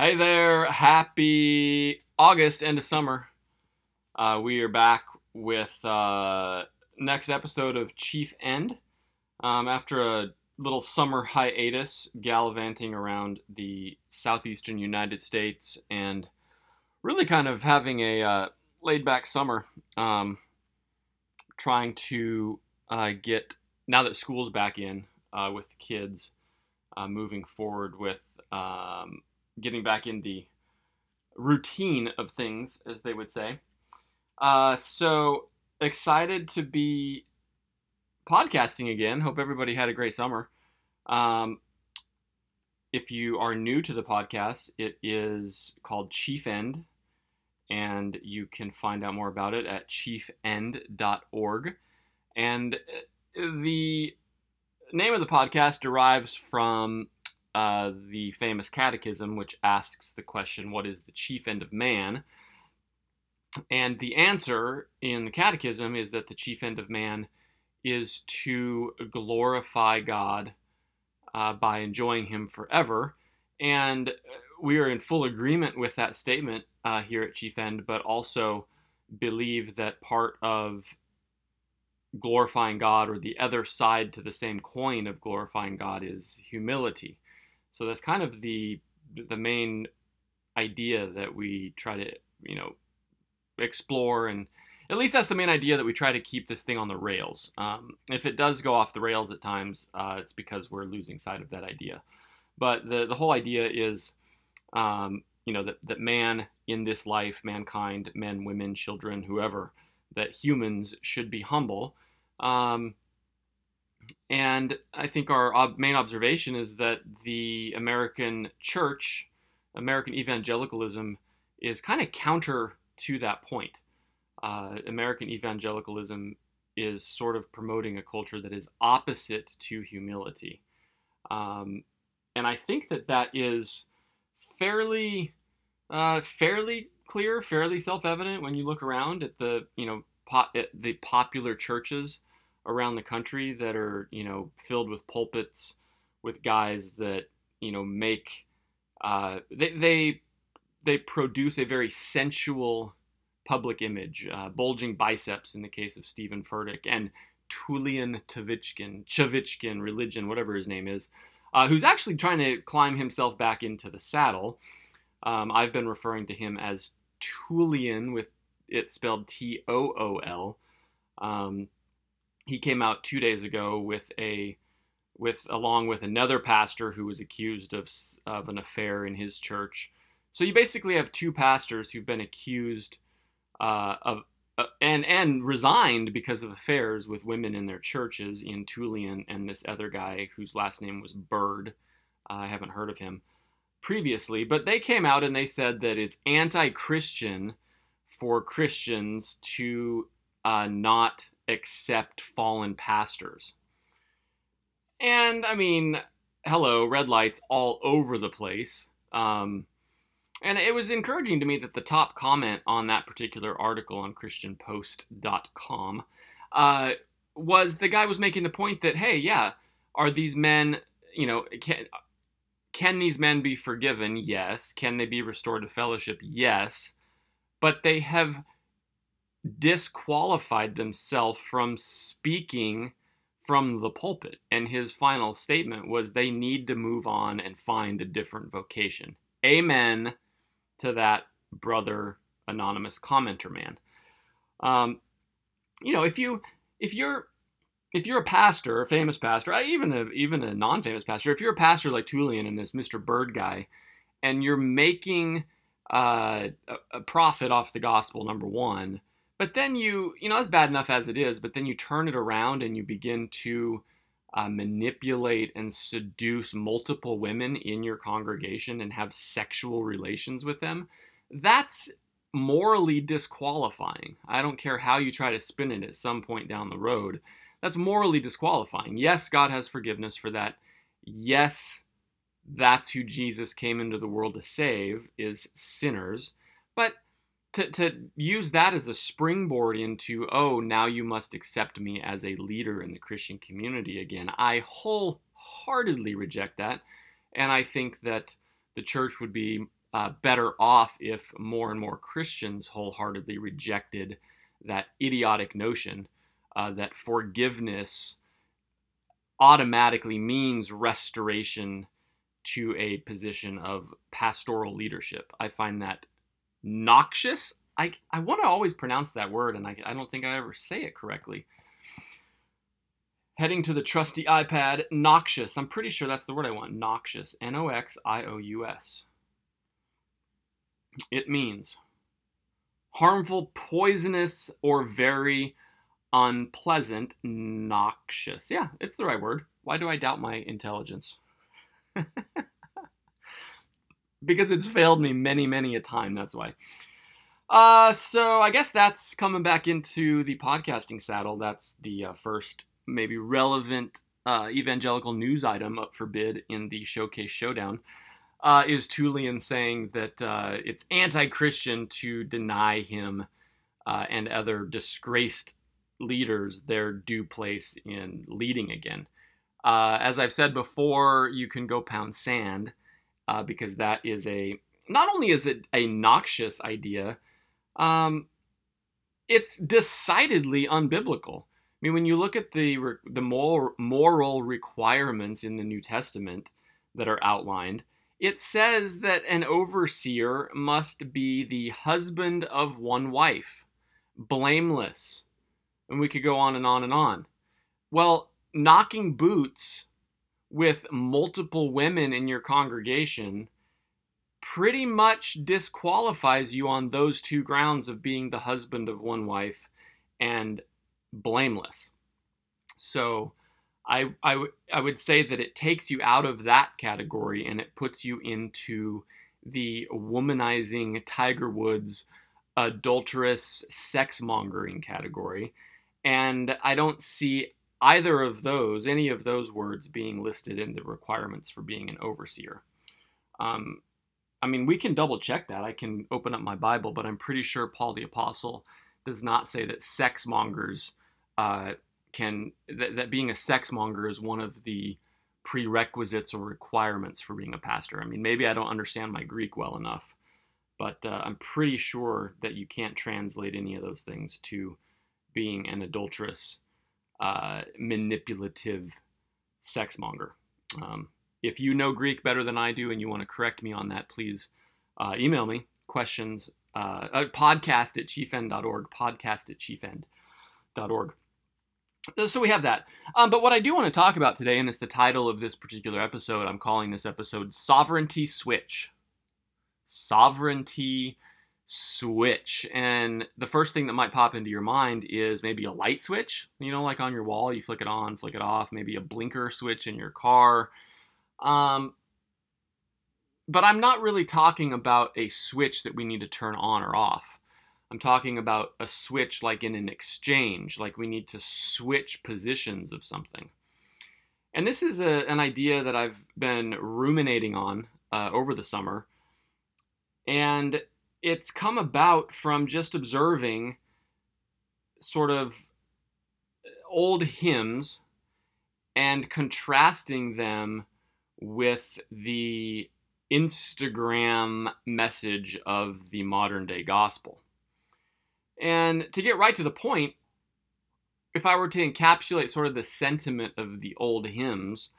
Hey there, happy August, end of summer. Uh, we are back with uh, next episode of Chief End. Um, after a little summer hiatus, gallivanting around the southeastern United States and really kind of having a uh, laid back summer, um, trying to uh, get now that school's back in uh, with the kids, uh, moving forward with um, getting back in the routine of things, as they would say. Uh, so excited to be podcasting again. Hope everybody had a great summer. Um, if you are new to the podcast, it is called Chief End, and you can find out more about it at chiefend.org. And uh, the name of the podcast derives from uh, the famous catechism, which asks the question, What is the chief end of man? And the answer in the catechism is that the chief end of man is to glorify God uh, by enjoying Him forever. And we are in full agreement with that statement uh, here at Chief End, but also believe that part of glorifying God or the other side to the same coin of glorifying God is humility. So that's kind of the the main idea that we try to, you know, explore and at least that's the main idea that we try to keep this thing on the rails. Um, if it does go off the rails at times, uh, it's because we're losing sight of that idea. But the, the whole idea is, um, you know, that, that man in this life, mankind, men, women, children, whoever, that humans should be humble. Um, and I think our ob- main observation is that the American church, American evangelicalism, is kind of counter to that point. Uh, American evangelicalism is sort of promoting a culture that is opposite to humility. Um, and I think that that is fairly, uh, fairly clear, fairly self-evident when you look around at the, you know, po- at the popular churches around the country that are, you know, filled with pulpits with guys that, you know, make, uh, they, they, they produce a very sensual public image, uh, bulging biceps in the case of Steven Furtick, and Tullian Tavitchkin, Chavitchkin, religion, whatever his name is, uh, who's actually trying to climb himself back into the saddle. Um, I've been referring to him as Tullian, with it spelled T O O L. Um, he came out two days ago with a with along with another pastor who was accused of of an affair in his church. So you basically have two pastors who've been accused uh, of uh, and and resigned because of affairs with women in their churches, in Tullian and this other guy whose last name was Bird. Uh, I haven't heard of him previously, but they came out and they said that it's anti-Christian for Christians to uh, not accept fallen pastors. And I mean, hello, red lights all over the place. Um, and it was encouraging to me that the top comment on that particular article on christianpost.com uh, was the guy was making the point that hey yeah are these men you know can, can these men be forgiven yes can they be restored to fellowship yes but they have disqualified themselves from speaking from the pulpit and his final statement was they need to move on and find a different vocation amen to that brother anonymous commenter man. Um, you know, if you if you're if you're a pastor, a famous pastor, even a even a non-famous pastor, if you're a pastor like Tullian and this Mr. Bird guy, and you're making uh, a, a profit off the gospel, number one, but then you you know it's bad enough as it is, but then you turn it around and you begin to uh, manipulate and seduce multiple women in your congregation and have sexual relations with them, that's morally disqualifying. I don't care how you try to spin it at some point down the road. That's morally disqualifying. Yes, God has forgiveness for that. Yes, that's who Jesus came into the world to save is sinners. But to, to use that as a springboard into, oh, now you must accept me as a leader in the Christian community again, I wholeheartedly reject that. And I think that the church would be uh, better off if more and more Christians wholeheartedly rejected that idiotic notion uh, that forgiveness automatically means restoration to a position of pastoral leadership. I find that noxious. I, I want to always pronounce that word, and I, I don't think I ever say it correctly. Heading to the trusty iPad, noxious. I'm pretty sure that's the word I want. Noxious. N O X I O U S. It means harmful, poisonous, or very unpleasant, noxious. Yeah, it's the right word. Why do I doubt my intelligence? because it's failed me many, many a time. That's why. Uh, so I guess that's coming back into the podcasting saddle. That's the uh, first maybe relevant uh, evangelical news item up for bid in the Showcase Showdown. Uh, is Tullian saying that uh, it's anti-Christian to deny him uh, and other disgraced leaders their due place in leading again? Uh, as I've said before, you can go pound sand uh, because that is a not only is it a noxious idea, um, it's decidedly unbiblical. I mean, when you look at the the moral moral requirements in the New Testament that are outlined, it says that an overseer must be the husband of one wife, blameless, and we could go on and on and on. Well, knocking boots with multiple women in your congregation pretty much disqualifies you on those two grounds of being the husband of one wife and blameless. So I, I, w- I would say that it takes you out of that category and it puts you into the womanizing Tiger Woods adulterous sex mongering category. And I don't see either of those, any of those words being listed in the requirements for being an overseer. Um, I mean, we can double check that. I can open up my Bible, but I'm pretty sure Paul the Apostle does not say that sex mongers uh, can, that, that being a sex monger is one of the prerequisites or requirements for being a pastor. I mean, maybe I don't understand my Greek well enough, but uh, I'm pretty sure that you can't translate any of those things to being an adulterous uh, manipulative sex monger. Um, if you know Greek better than I do and you want to correct me on that, please uh, email me questions. Uh, uh, podcast at chiefend.org, podcast at chiefend.org. So we have that. Um, but what I do want to talk about today, and it's the title of this particular episode, I'm calling this episode Sovereignty Switch. Sovereignty switch. And the first thing that might pop into your mind is maybe a light switch, you know, like on your wall, you flick it on, flick it off, maybe a blinker switch in your car. Um, but I'm not really talking about a switch that we need to turn on or off. I'm talking about a switch like in an exchange, like we need to switch positions of something. And this is a, an idea that I've been ruminating on uh, over the summer. And it's come about from just observing sort of old hymns and contrasting them with the Instagram message of the modern day gospel. And to get right to the point, if I were to encapsulate sort of the sentiment of the old hymns,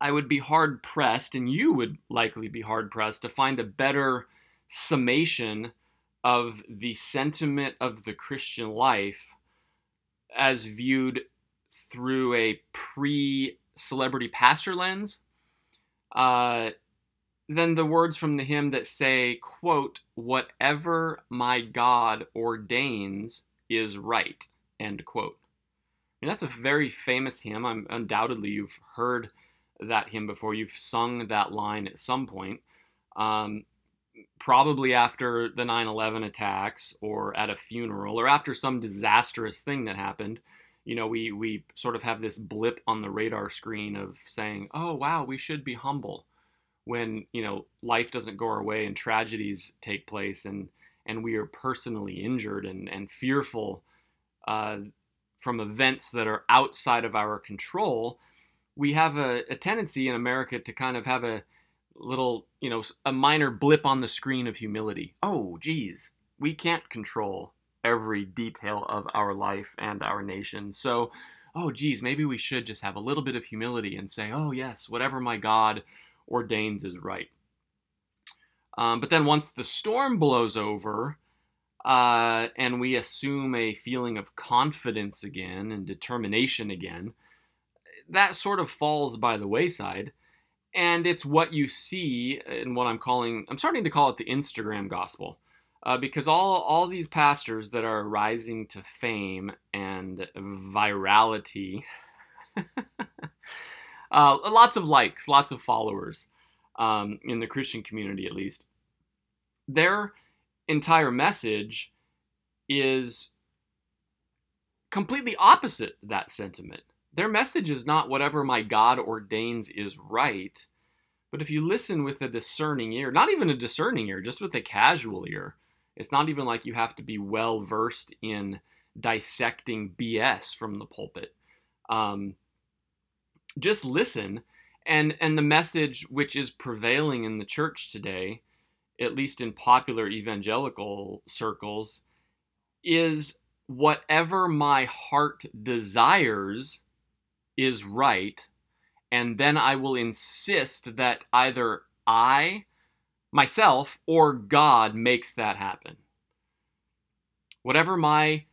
I would be hard pressed, and you would likely be hard pressed to find a better summation of the sentiment of the Christian life as viewed through a pre celebrity pastor lens uh, than the words from the hymn that say, quote, whatever my God ordains is right, end quote. And that's a very famous hymn. I'm undoubtedly you've heard that hymn before. You've sung that line at some point. Um, probably after the 9/11 attacks or at a funeral or after some disastrous thing that happened you know we we sort of have this blip on the radar screen of saying oh wow we should be humble when you know life doesn't go our way and tragedies take place and and we are personally injured and and fearful uh, from events that are outside of our control we have a, a tendency in america to kind of have a little, you know, a minor blip on the screen of humility. Oh, geez, we can't control every detail of our life and our nation. So, oh, geez, maybe we should just have a little bit of humility and say, oh, yes, whatever my God ordains is right. Um, but then once the storm blows over, uh, and we assume a feeling of confidence again and determination again, that sort of falls by the wayside. And it's what you see in what I'm calling, I'm starting to call it the Instagram gospel. Uh, because all, all these pastors that are rising to fame and virality, uh, lots of likes, lots of followers um, in the Christian community at least, their entire message is completely opposite that sentiment. Their message is not whatever my God ordains is right, but if you listen with a discerning ear, not even a discerning ear, just with a casual ear, it's not even like you have to be well versed in dissecting BS from the pulpit. Um, just listen, and and the message which is prevailing in the church today at least in popular evangelical circles, is whatever my heart desires is right. And then I will insist that either I, myself, or God makes that happen. Whatever my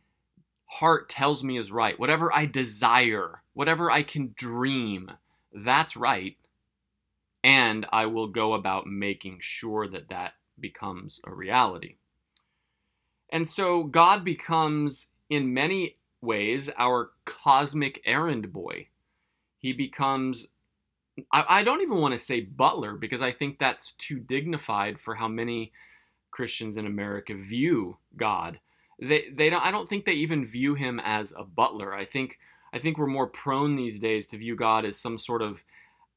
heart tells me is right, whatever I desire, whatever I can dream, that's right. And I will go about making sure that that becomes a reality. And so God becomes, in many ways, our cosmic errand boy. He becomes, I, I don't even want to say butler because I think that's too dignified for how many Christians in America view God. They, they don't, I don't think they even view him as a butler. I think, I think we're more prone these days to view God as some sort of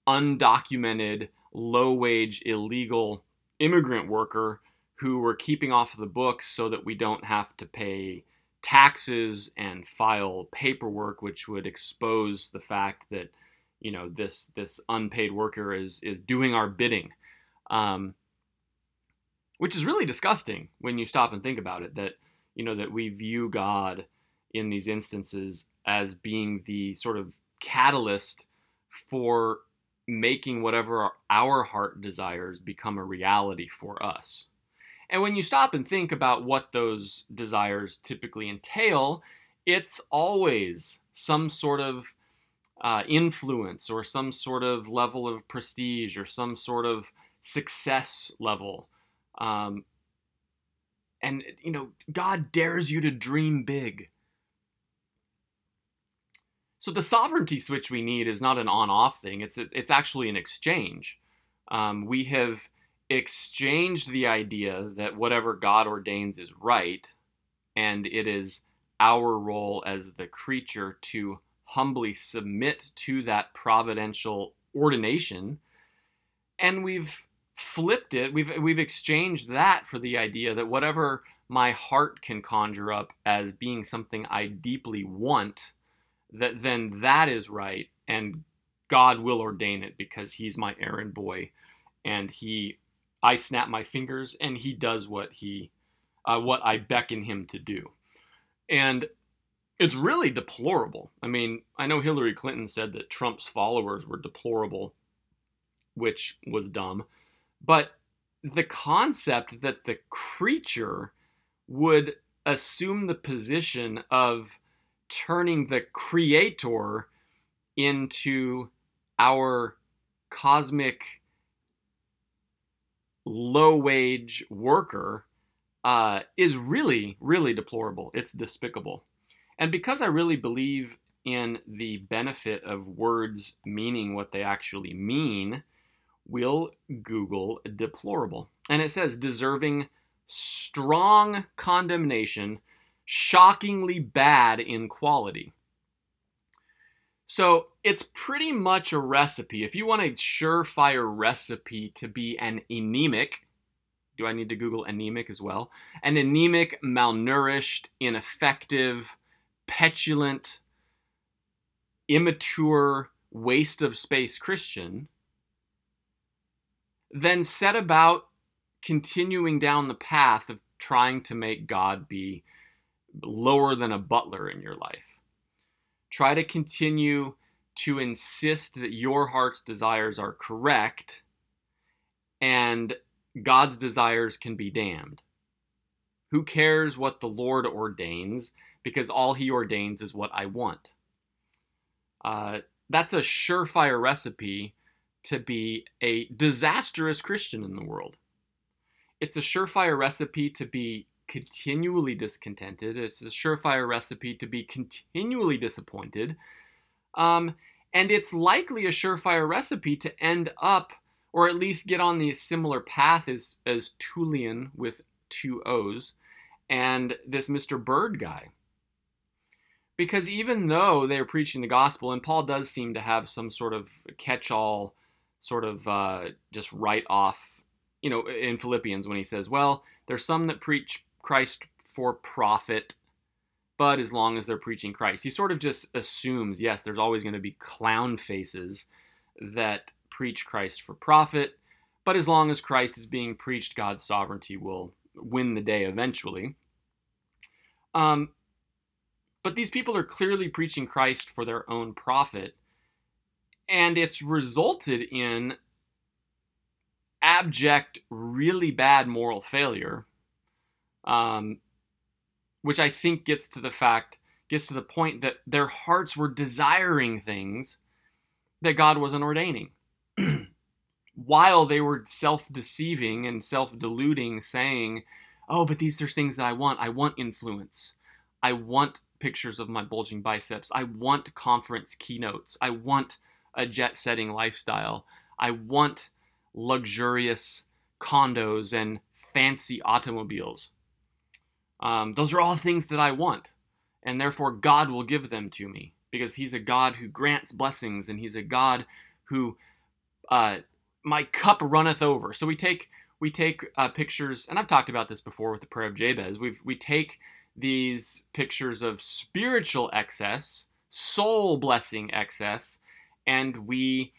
undocumented, low wage, illegal immigrant worker who we're keeping off the books so that we don't have to pay taxes and file paperwork which would expose the fact that you know this this unpaid worker is is doing our bidding um, which is really disgusting when you stop and think about it that you know that we view god in these instances as being the sort of catalyst for making whatever our heart desires become a reality for us. And when you stop and think about what those desires typically entail, it's always some sort of uh, influence or some sort of level of prestige or some sort of success level. Um, and, you know, God dares you to dream big. So the sovereignty switch we need is not an on-off thing. It's it's actually an exchange. Um, we have exchanged the idea that whatever God ordains is right, and it is our role as the creature to humbly submit to that providential ordination. And we've flipped it. We've we've exchanged that for the idea that whatever my heart can conjure up as being something I deeply want that then that is right and God will ordain it because he's my errand boy and he I snap my fingers and he does what he uh, what I beckon him to do. And it's really deplorable. I mean, I know Hillary Clinton said that Trump's followers were deplorable, which was dumb. But the concept that the creature would assume the position of turning the creator into our cosmic low wage worker uh, is really, really deplorable. It's despicable. And because I really believe in the benefit of words meaning what they actually mean, we'll Google deplorable. And it says deserving strong condemnation shockingly bad in quality. So it's pretty much a recipe. If you want a surefire recipe to be an anemic, do I need to Google anemic as well? An anemic, malnourished, ineffective, petulant, immature, waste of space Christian, then set about continuing down the path of trying to make God be lower than a butler in your life. Try to continue to insist that your heart's desires are correct and God's desires can be damned. Who cares what the Lord ordains? Because all he ordains is what I want. Uh, that's a surefire recipe to be a disastrous Christian in the world. It's a surefire recipe to be continually discontented. It's a surefire recipe to be continually disappointed. Um, and it's likely a surefire recipe to end up, or at least get on the similar path as, as Tullian with two O's and this Mr. Bird guy. Because even though they're preaching the gospel, and Paul does seem to have some sort of catch all, sort of uh, just write off, you know, in Philippians when he says, well, there's some that preach Christ for profit, but as long as they're preaching Christ, he sort of just assumes, yes, there's always going to be clown faces that preach Christ for profit, but as long as Christ is being preached, God's sovereignty will win the day eventually. Um, but these people are clearly preaching Christ for their own profit, and it's resulted in abject, really bad moral failure, um, which I think gets to the fact, gets to the point that their hearts were desiring things that God wasn't ordaining. While they were self deceiving and self deluding, saying, Oh, but these are things that I want. I want influence. I want pictures of my bulging biceps. I want conference keynotes. I want a jet setting lifestyle. I want luxurious condos and fancy automobiles. Um, those are all things that I want, and therefore God will give them to me because He's a God who grants blessings and He's a God who uh, my cup runneth over. So we take we take uh, pictures, and I've talked about this before with the prayer of Jabez. We we take these pictures of spiritual excess, soul blessing excess, and we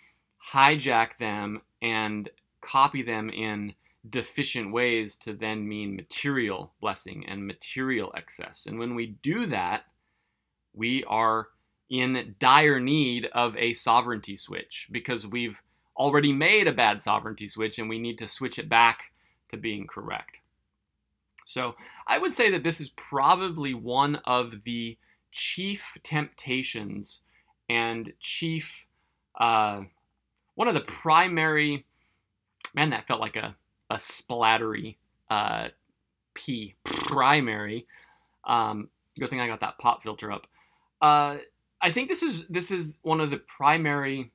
hijack them and copy them in deficient ways to then mean material blessing and material excess. And when we do that, we are in dire need of a sovereignty switch because we've already made a bad sovereignty switch and we need to switch it back to being correct. So I would say that this is probably one of the chief temptations and chief, uh, one of the primary, man, that felt like a, a splattery uh, P, primary. Um, good thing I got that pop filter up. Uh, I think this is this is one of the primary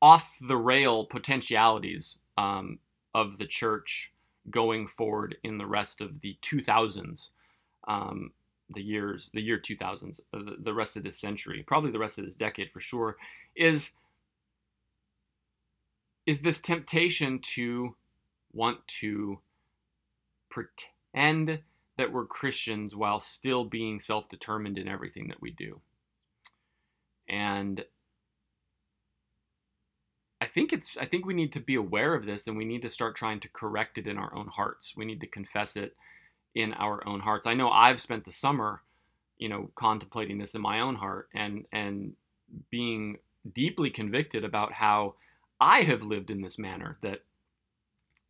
off the rail potentialities um, of the church going forward in the rest of the 2000s, um, the years, the year 2000s, uh, the, the rest of this century, probably the rest of this decade for sure, is is this temptation to want to pretend that we're Christians while still being self-determined in everything that we do. And I think it's I think we need to be aware of this and we need to start trying to correct it in our own hearts. We need to confess it in our own hearts. I know I've spent the summer, you know, contemplating this in my own heart and and being deeply convicted about how I have lived in this manner that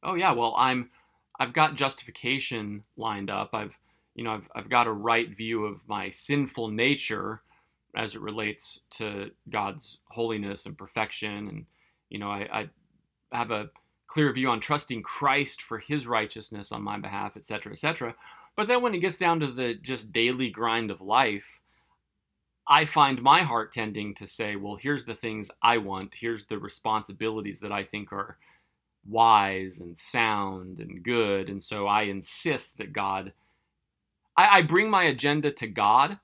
oh yeah, well I'm I've got justification lined up. I've you know I've I've got a right view of my sinful nature as it relates to God's holiness and perfection and you know, I, I have a clear view on trusting Christ for his righteousness on my behalf, etc., etc. But then when it gets down to the just daily grind of life, I find my heart tending to say, well, here's the things I want. Here's the responsibilities that I think are wise and sound and good. And so I insist that God, I, I bring my agenda to God,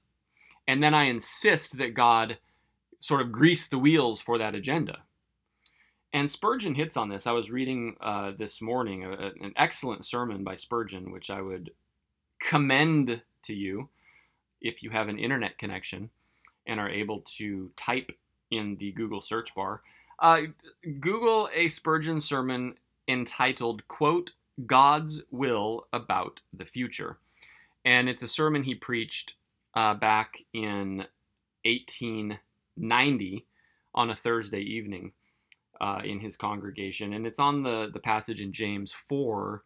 and then I insist that God sort of grease the wheels for that agenda. And Spurgeon hits on this. I was reading uh, this morning a, a, an excellent sermon by Spurgeon, which I would commend to you if you have an internet connection and are able to type in the Google search bar. Uh, Google a Spurgeon sermon entitled, quote, God's Will About the Future. And it's a sermon he preached uh, back in 1890 on a Thursday evening uh, in his congregation. And it's on the, the passage in James 4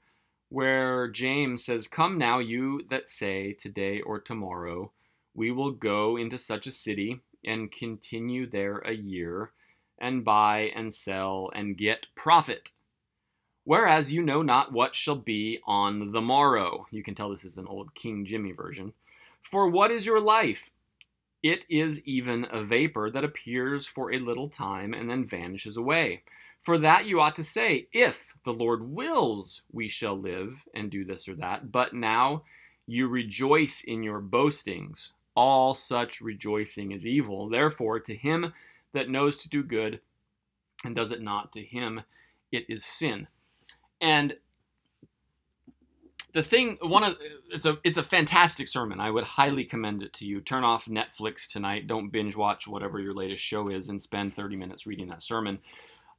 where James says, Come now, you that say, today or tomorrow, we will go into such a city and continue there a year and buy and sell and get profit. Whereas you know not what shall be on the morrow. You can tell this is an old King Jimmy version. For what is your life? It is even a vapor that appears for a little time and then vanishes away. For that you ought to say, If the Lord wills, we shall live and do this or that. But now you rejoice in your boastings. All such rejoicing is evil. Therefore, to him that knows to do good and does it not, to him it is sin. And the thing one of it's a it's a fantastic sermon. I would highly commend it to you. Turn off Netflix tonight. Don't binge watch whatever your latest show is and spend 30 minutes reading that sermon.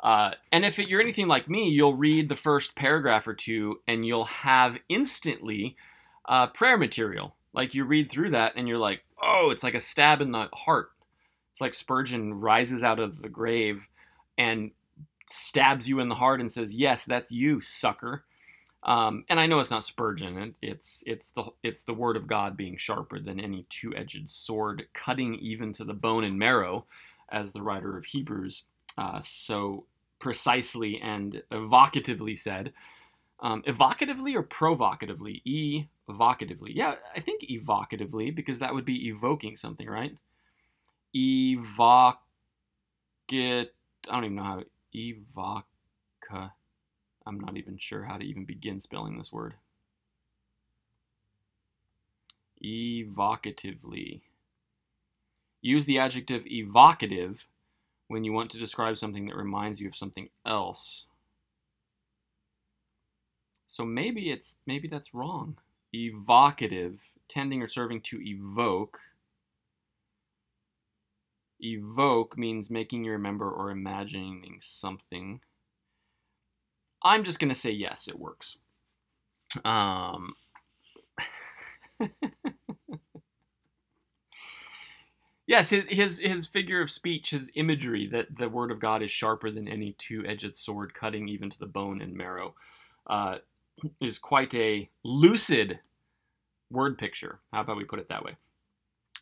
Uh, and if you're anything like me, you'll read the first paragraph or two and you'll have instantly uh, prayer material. Like you read through that and you're like, oh, it's like a stab in the heart. It's like Spurgeon rises out of the grave and stabs you in the heart and says, yes, that's you, sucker. Um, and I know it's not Spurgeon. It's it's the it's the word of God being sharper than any two-edged sword, cutting even to the bone and marrow, as the writer of Hebrews uh, so precisely and evocatively said. Um, evocatively or provocatively? Evocatively. Yeah, I think evocatively because that would be evoking something, right? Evoc. I don't even know how. Evoca. I'm not even sure how to even begin spelling this word. Evocatively. Use the adjective evocative when you want to describe something that reminds you of something else. So maybe it's maybe that's wrong. Evocative, tending or serving to evoke. Evoke means making you remember or imagining something. I'm just gonna say yes, it works. Um, yes, his his his figure of speech, his imagery that the word of God is sharper than any two-edged sword, cutting even to the bone and marrow, uh, is quite a lucid word picture. How about we put it that way?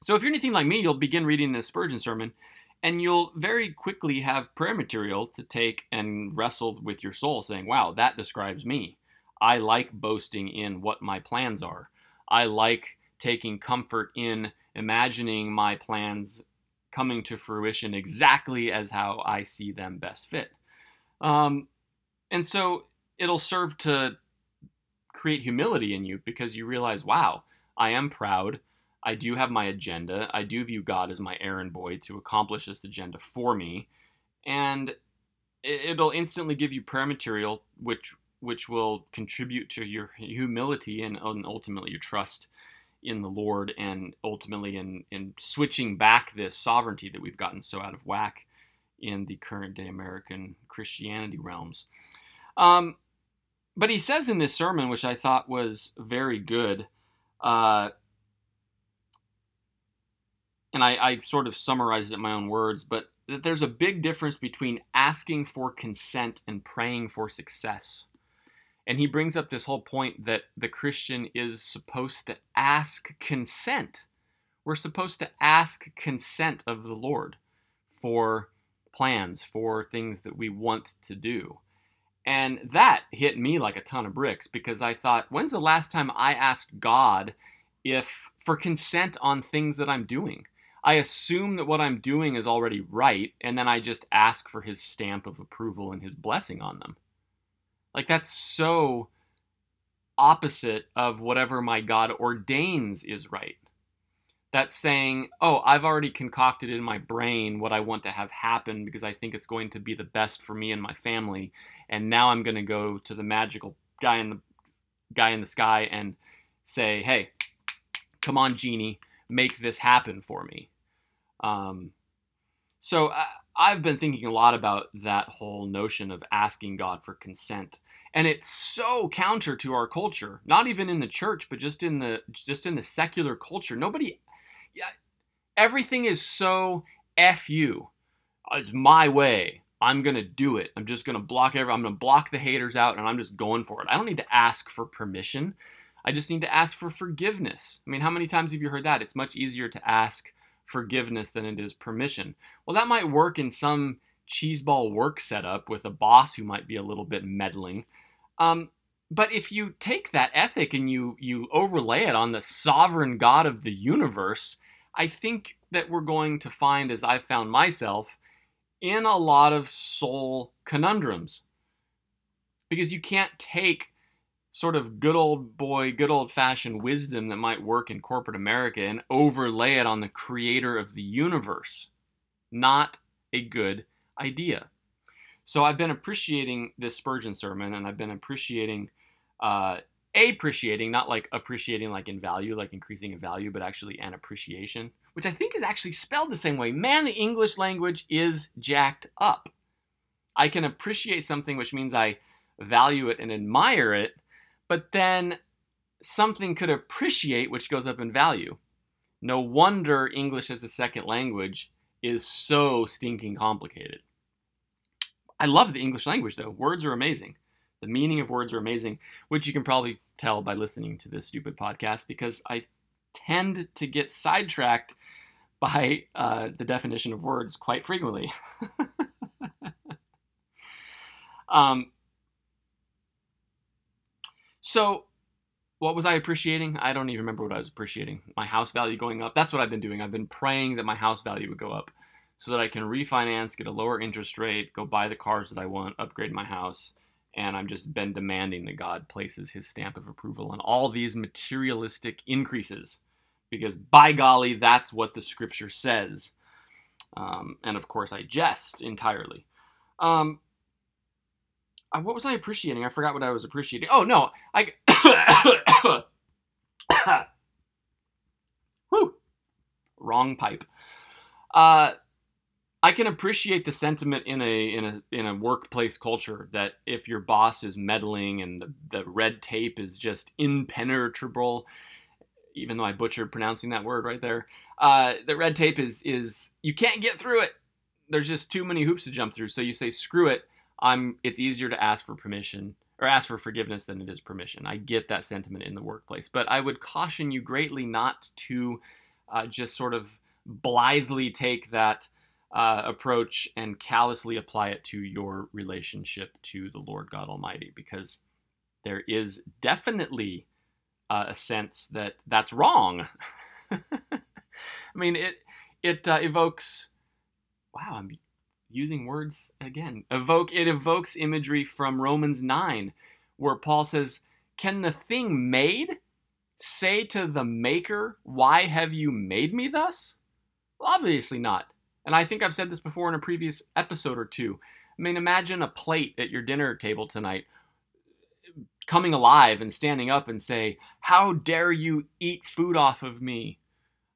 So if you're anything like me, you'll begin reading the Spurgeon sermon and you'll very quickly have prayer material to take and wrestle with your soul, saying, Wow, that describes me. I like boasting in what my plans are. I like taking comfort in imagining my plans coming to fruition exactly as how I see them best fit. Um, and so it'll serve to create humility in you because you realize, wow, I am proud. I do have my agenda. I do view God as my errand boy to accomplish this agenda for me. And it'll instantly give you prayer material which which will contribute to your humility and, and ultimately your trust in the Lord and ultimately in, in switching back this sovereignty that we've gotten so out of whack in the current day American Christianity realms. Um, but he says in this sermon, which I thought was very good, uh, and I, I sort of summarized it in my own words, but that there's a big difference between asking for consent and praying for success. And he brings up this whole point that the Christian is supposed to ask consent. We're supposed to ask consent of the Lord for plans, for things that we want to do. And that hit me like a ton of bricks because I thought, when's the last time I asked God if for consent on things that I'm doing? I assume that what I'm doing is already right, and then I just ask for his stamp of approval and his blessing on them. Like, that's so opposite of whatever my God ordains is right. That's saying, oh, I've already concocted in my brain what I want to have happen because I think it's going to be the best for me and my family, and now I'm going to go to the magical guy in the guy in the sky and say, hey, come on, genie, make this happen for me. Um, so I, I've been thinking a lot about that whole notion of asking God for consent. And it's so counter to our culture, not even in the church, but just in the just in the secular culture. Nobody yeah, everything is so F you. It's my way. I'm gonna do it. I'm just gonna block every I'm gonna block the haters out and I'm just going for it. I don't need to ask for permission. I just need to ask for forgiveness. I mean, how many times have you heard that? It's much easier to ask forgiveness than it is permission. Well, that might work in some cheeseball work setup with a boss who might be a little bit meddling. Um, but if you take that ethic and you you overlay it on the sovereign God of the universe, I think that we're going to find, as I've found myself, in a lot of soul conundrums. Because you can't take sort of good old boy, good old fashioned wisdom that might work in corporate America and overlay it on the creator of the universe. Not a good idea. So I've been appreciating this Spurgeon sermon and I've been appreciating, uh, appreciating, not like appreciating like in value, like increasing in value, but actually an appreciation, which I think is actually spelled the same way. Man, the English language is jacked up. I can appreciate something, which means I value it and admire it, but then something could appreciate, which goes up in value. No wonder English as a second language is so stinking complicated. I love the English language though. Words are amazing. The meaning of words are amazing, which you can probably tell by listening to this stupid podcast because I tend to get sidetracked by uh, the definition of words quite frequently. um, so, what was I appreciating? I don't even remember what I was appreciating. My house value going up. That's what I've been doing. I've been praying that my house value would go up so that I can refinance, get a lower interest rate, go buy the cars that I want, upgrade my house. And I've just been demanding that God places his stamp of approval on all these materialistic increases. Because by golly, that's what the scripture says. Um, and of course, I jest entirely. Um, what was I appreciating? I forgot what I was appreciating. Oh no, I. Whew. Wrong pipe. Uh, I can appreciate the sentiment in a in a in a workplace culture that if your boss is meddling and the, the red tape is just impenetrable, even though I butchered pronouncing that word right there, uh, the red tape is is you can't get through it. There's just too many hoops to jump through. So you say screw it. I'm it's easier to ask for permission or ask for forgiveness than it is permission. I get that sentiment in the workplace, but I would caution you greatly not to uh, just sort of blithely take that uh, approach and callously apply it to your relationship to the Lord God Almighty, because there is definitely uh, a sense that that's wrong. I mean, it it uh, evokes. Wow, I'm using words again. Evoke it evokes imagery from Romans 9 where Paul says, "Can the thing made say to the maker, "Why have you made me thus?" Well, obviously not. And I think I've said this before in a previous episode or two. I mean, imagine a plate at your dinner table tonight coming alive and standing up and say, "How dare you eat food off of me?"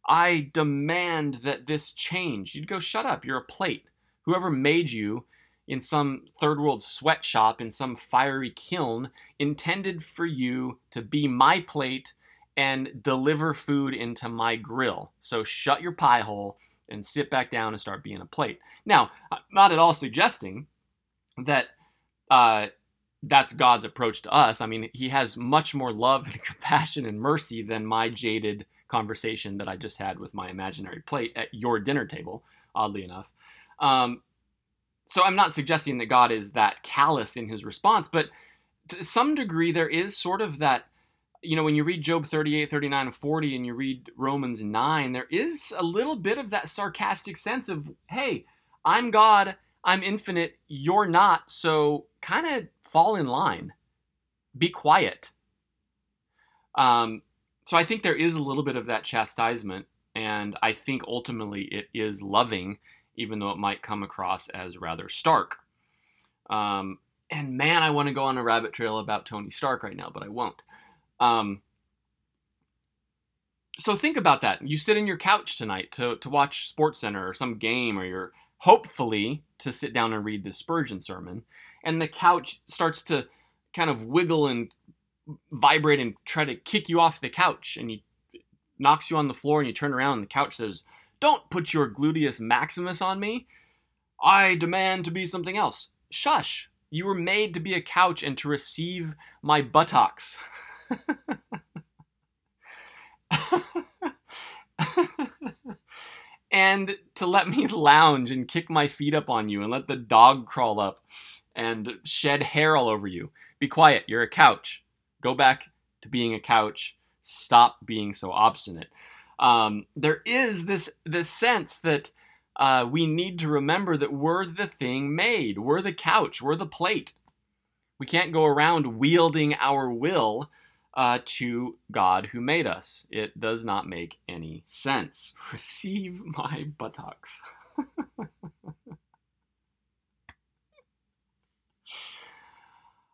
I demand that this change. You'd go, shut up, you're a plate whoever made you in some third world sweatshop in some fiery kiln intended for you to be my plate and deliver food into my grill. So shut your pie hole and sit back down and start being a plate. Now, not at all suggesting that uh, that's God's approach to us. I mean, He has much more love and compassion and mercy than my jaded conversation that I just had with my imaginary plate at your dinner table, oddly enough. Um, so I'm not suggesting that God is that callous in his response, but to some degree, there is sort of that, you know, when you read Job 38, 39, and 40, and you read Romans 9, there is a little bit of that sarcastic sense of, hey, I'm God, I'm infinite, you're not, so kind of fall in line, be quiet. Um, so I think there is a little bit of that chastisement, and I think ultimately it is loving even though it might come across as rather stark. Um, and man, I want to go on a rabbit trail about Tony Stark right now, but I won't. Um, so think about that. You sit in your couch tonight to, to watch SportsCenter or some game, or you're hopefully, to sit down and read the Spurgeon sermon. And the couch starts to kind of wiggle and vibrate and try to kick you off the couch. And he knocks you on the floor and you turn around and the couch says, Don't put your gluteus maximus on me. I demand to be something else. Shush. You were made to be a couch and to receive my buttocks. and to let me lounge and kick my feet up on you and let the dog crawl up and shed hair all over you. Be quiet, you're a couch. Go back to being a couch. Stop being so obstinate. Um, there is this this sense that uh, we need to remember that we're the thing made. We're the couch. We're the plate. We can't go around wielding our will uh, to God who made us. It does not make any sense. Receive my buttocks.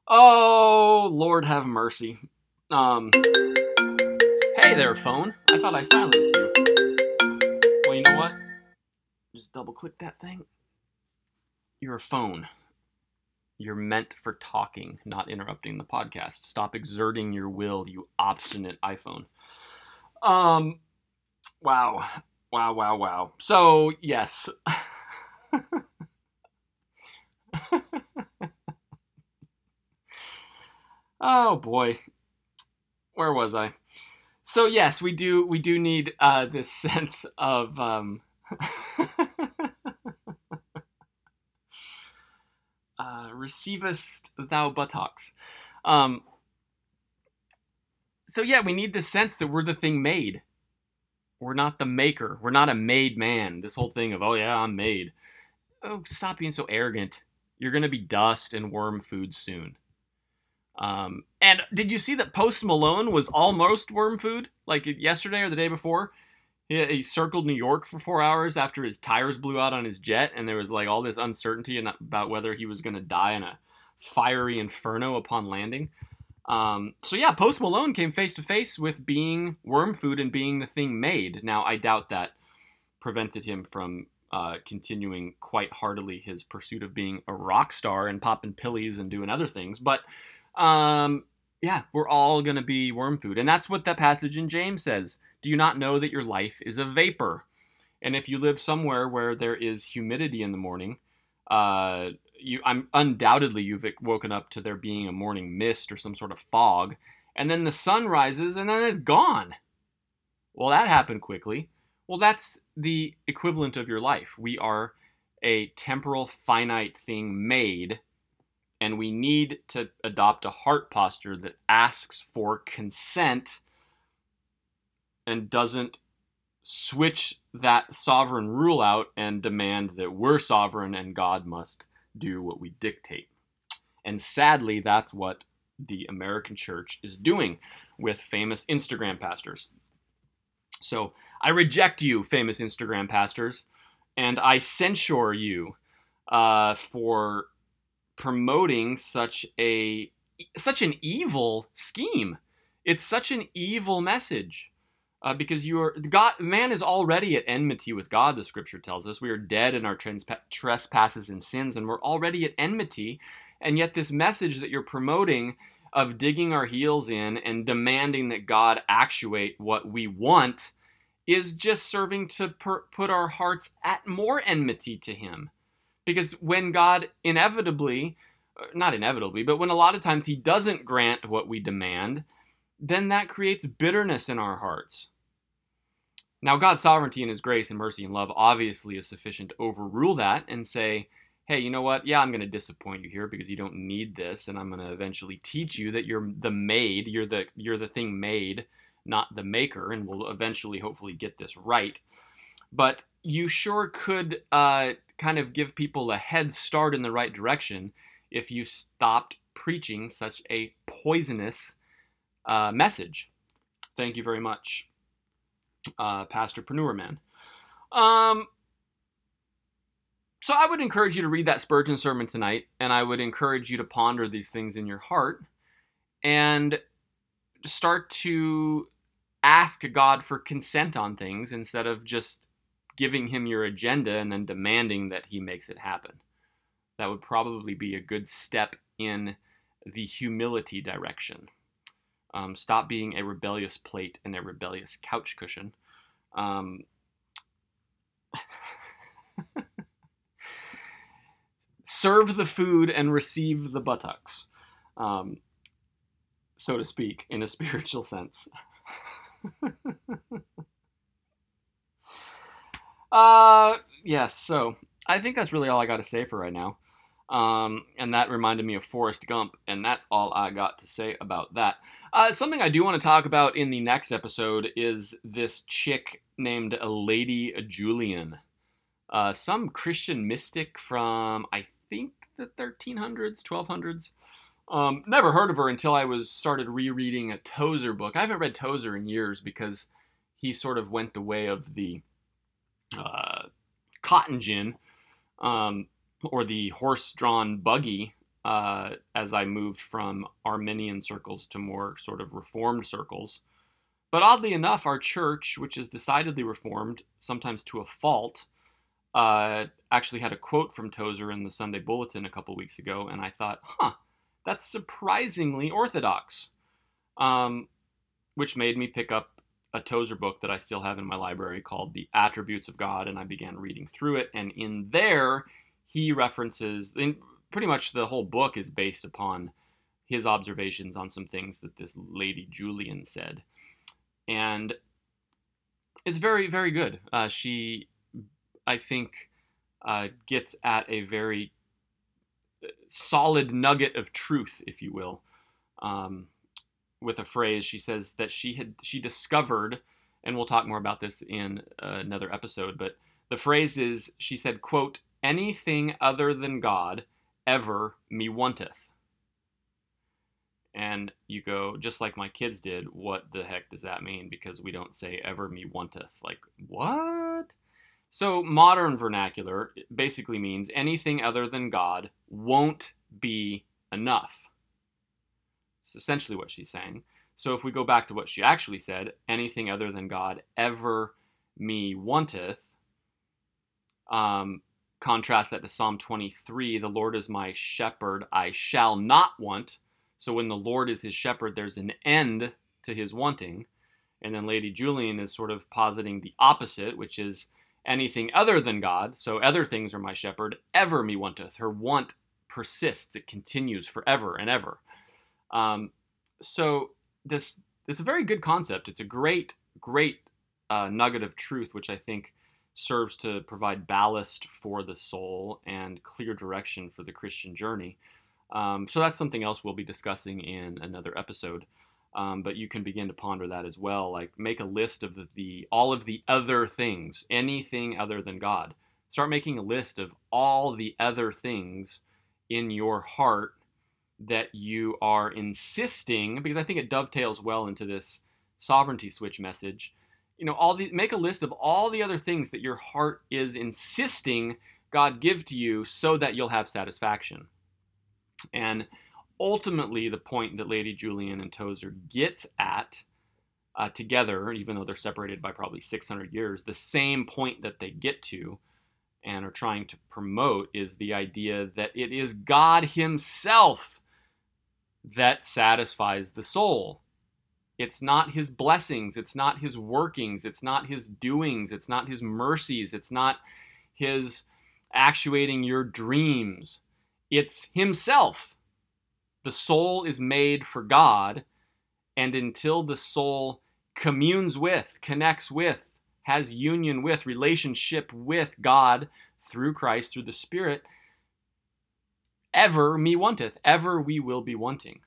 oh, Lord have mercy. Um, hey there, phone. I thought I silenced you. Well, you know what? Just double click that thing. You're a phone. You're meant for talking, not interrupting the podcast. Stop exerting your will, you obstinate iPhone. Um, wow, wow, wow, wow. So yes. oh boy, where was I? So yes, we do we do need uh, this sense of um, uh, receivest thou buttocks. Um, so yeah, we need the sense that we're the thing made. We're not the maker. We're not a made man. This whole thing of oh yeah, I'm made. Oh, stop being so arrogant. You're gonna be dust and worm food soon. Um, and did you see that Post Malone was almost worm food like yesterday or the day before? He, he circled New York for four hours after his tires blew out on his jet, and there was like all this uncertainty about whether he was going to die in a fiery inferno upon landing. Um, so yeah, Post Malone came face to face with being worm food and being the thing made. Now I doubt that prevented him from uh, continuing quite heartily his pursuit of being a rock star and popping pillies and doing other things, but um, yeah, we're all going to be worm food. And that's what that passage in James says. Do you not know that your life is a vapor? And if you live somewhere where there is humidity in the morning, uh, you, I'm undoubtedly you've woken up to there being a morning mist or some sort of fog, and then the sun rises and then it's gone. Well, that happened quickly. Well, that's the equivalent of your life. We are a temporal, finite thing made and we need to adopt a heart posture that asks for consent and doesn't switch that sovereign rule out and demand that we're sovereign and God must do what we dictate. And sadly, that's what the American church is doing with famous Instagram pastors. So I reject you, famous Instagram pastors, and I censure you uh, for promoting such a such an evil scheme. It's such an evil message. Uh, because you are God, man is already at enmity with God. The Scripture tells us we are dead in our trespasses and sins, and we're already at enmity. And yet, this message that you're promoting of digging our heels in and demanding that God actuate what we want is just serving to per- put our hearts at more enmity to Him. Because when God inevitably, uh, not inevitably, but when a lot of times He doesn't grant what we demand, then that creates bitterness in our hearts. Now, God's sovereignty and His grace and mercy and love obviously is sufficient to overrule that and say, hey, you know what? Yeah, I'm going to disappoint you here because you don't need this, and I'm going to eventually teach you that you're the made, you're the you're the thing made, not the maker, and we'll eventually, hopefully, get this right. But you sure could uh, kind of give people a head start in the right direction if you stopped preaching such a poisonous uh, message. Thank you very much, uh, Pastor Preneur Man. Um, so I would encourage you to read that Spurgeon sermon tonight, and I would encourage you to ponder these things in your heart and start to ask God for consent on things instead of just giving him your agenda and then demanding that he makes it happen. That would probably be a good step in the humility direction. Um, stop being a rebellious plate and a rebellious couch cushion. Um, serve the food and receive the buttocks, um, so to speak, in a spiritual sense. uh, yes, so I think that's really all I got to say for right now. Um, and that reminded me of Forrest Gump, and that's all I got to say about that. Uh, something I do want to talk about in the next episode is this chick named Lady Julian. Uh, some Christian mystic from, I think, the 1300s, 1200s. Um, never heard of her until I was started rereading a Tozer book. I haven't read Tozer in years because he sort of went the way of the uh, cotton gin. Um, or the horse-drawn buggy uh, as I moved from Arminian circles to more sort of reformed circles. But oddly enough, our church, which is decidedly reformed, sometimes to a fault, uh, actually had a quote from Tozer in the Sunday Bulletin a couple weeks ago, and I thought, huh, that's surprisingly orthodox. Um, which made me pick up a Tozer book that I still have in my library called The Attributes of God, and I began reading through it. And in there, he references pretty much the whole book is based upon his observations on some things that this lady Julian said, and it's very very good. Uh, she, I think, uh, gets at a very uh, solid nugget of truth, if you will. Um, with a phrase, she says that she had she discovered, and we'll talk more about this in another episode. But the phrase is, she said, "quote anything other than God ever me wanteth. And you go, just like my kids did, what the heck does that mean? Because we don't say ever me wanteth. Like, what? So, modern vernacular basically means anything other than God won't be enough. It's essentially what she's saying. So, if we go back to what she actually said, anything other than God ever me wanteth, um, Contrast that to Psalm 23 the Lord is my shepherd, I shall not want. So when the Lord is his shepherd, there's an end to his wanting. And then Lady Julian is sort of positing the opposite, which is anything other than God, so other things are my shepherd, ever me wanteth. Her want persists, it continues forever and ever. Um, so this it's a very good concept. It's a great, great uh, nugget of truth, which I think serves to provide ballast for the soul and clear direction for the Christian journey. Um, so that's something else we'll be discussing in another episode. Um, but you can begin to ponder that as well. Like make a list of the all of the other things, anything other than God. Start making a list of all the other things in your heart that you are insisting, because I think it dovetails well into this sovereignty switch message you know all the make a list of all the other things that your heart is insisting God give to you so that you'll have satisfaction. And ultimately, the point that Lady Julian and Tozer gets at uh, together, even though they're separated by probably 600 years, the same point that they get to and are trying to promote is the idea that it is God Himself that satisfies the soul. It's not his blessings. It's not his workings. It's not his doings. It's not his mercies. It's not his actuating your dreams. It's himself. The soul is made for God, and until the soul communes with, connects with, has union with, relationship with God through Christ, through the Spirit, ever me wanteth, ever we will be wanting.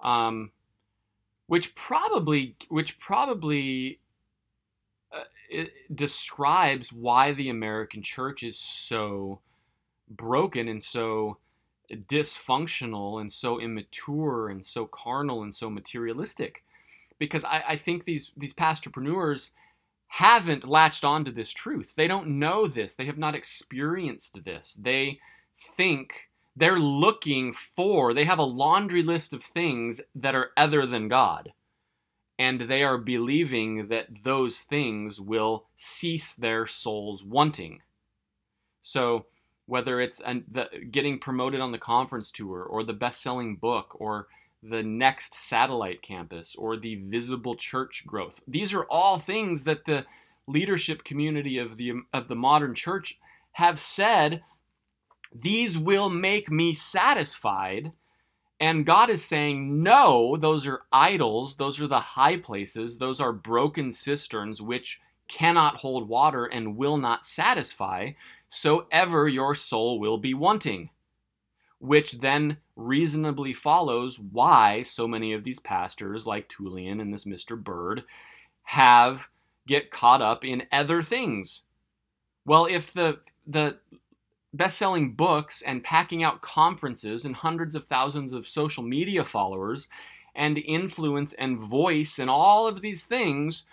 Um, which probably which probably uh, describes why the American church is so broken and so dysfunctional and so immature and so carnal and so materialistic because I, I think these these pastorpreneurs haven't latched onto this truth. They don't know this. They have not experienced this. They think they're looking for, they have a laundry list of things that are other than God. and they are believing that those things will cease their souls wanting. So, whether it's an, the, getting promoted on the conference tour, or the best selling book, or the next satellite campus, or the visible church growth, these are all things that the leadership community of the, of the modern church have said these will make me satisfied and God is saying, no, those are idols. Those are the high places. Those are broken cisterns which cannot hold water and will not satisfy. So ever your soul will be wanting. Which then reasonably follows why so many of these pastors, like Tullian and this Mr. Bird, have get caught up in other things. Well, if the the best-selling books and packing out conferences and hundreds of thousands of social media followers and influence and voice and all of these things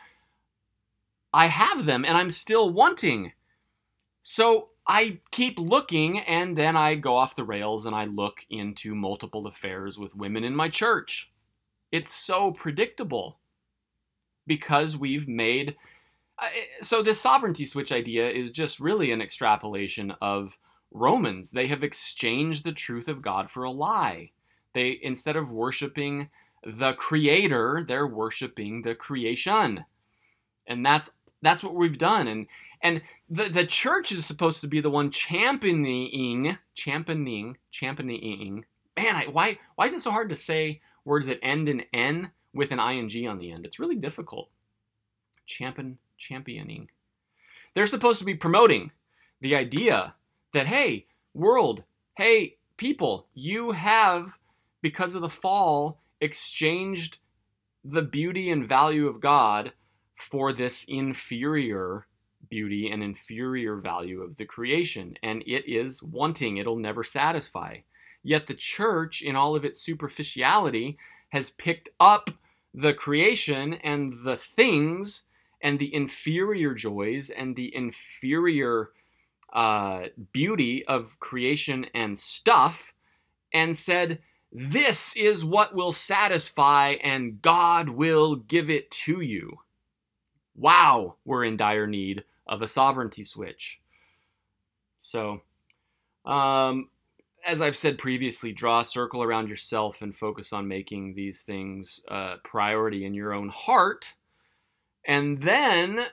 I have them and I'm still wanting. So I keep looking and then I go off the rails and I look into multiple affairs with women in my church. It's so predictable because we've made so this sovereignty switch idea is just really an extrapolation of Romans. They have exchanged the truth of God for a lie. They instead of worshiping the creator, they're worshiping the creation. And that's that's what we've done and and the the church is supposed to be the one championing championing championing man I, why why is it so hard to say words that end in n with an ing on the end it's really difficult champion championing they're supposed to be promoting the idea that, hey, world, hey, people, you have, because of the fall, exchanged the beauty and value of God for this inferior beauty and inferior value of the creation. And it is wanting, it'll never satisfy. Yet the church, in all of its superficiality, has picked up the creation and the things and the inferior joys and the inferior uh, beauty of creation and stuff and said, This is what will satisfy, and God will give it to you. Wow, we're in dire need of a sovereignty switch. So, um, as I've said previously, draw a circle around yourself and focus on making these things a uh, priority in your own heart. And then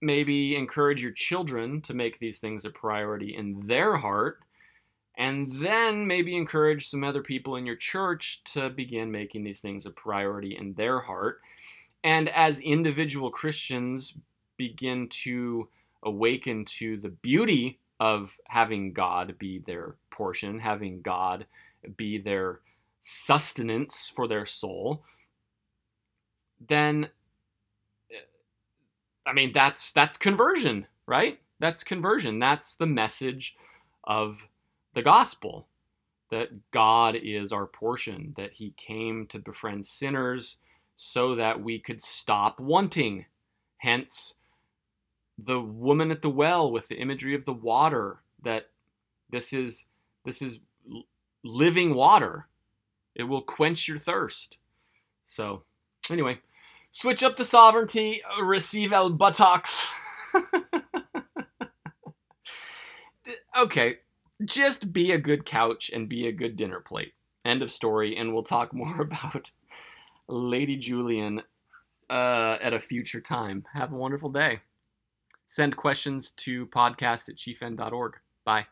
maybe encourage your children to make these things a priority in their heart and then maybe encourage some other people in your church to begin making these things a priority in their heart. And as individual christians begin to awaken to the beauty of having god be their portion having god be their sustenance for their soul then I mean, that's that's conversion, right? That's conversion. That's the message of the gospel that God is our portion, that he came to befriend sinners so that we could stop wanting. Hence, the woman at the well with the imagery of the water that this is this is living water. It will quench your thirst. So, anyway, Switch up the sovereignty, receive el buttocks. okay, just be a good couch and be a good dinner plate. End of story, and we'll talk more about Lady Julian uh, at a future time. Have a wonderful day. Send questions to podcast at chiefend.org. Bye.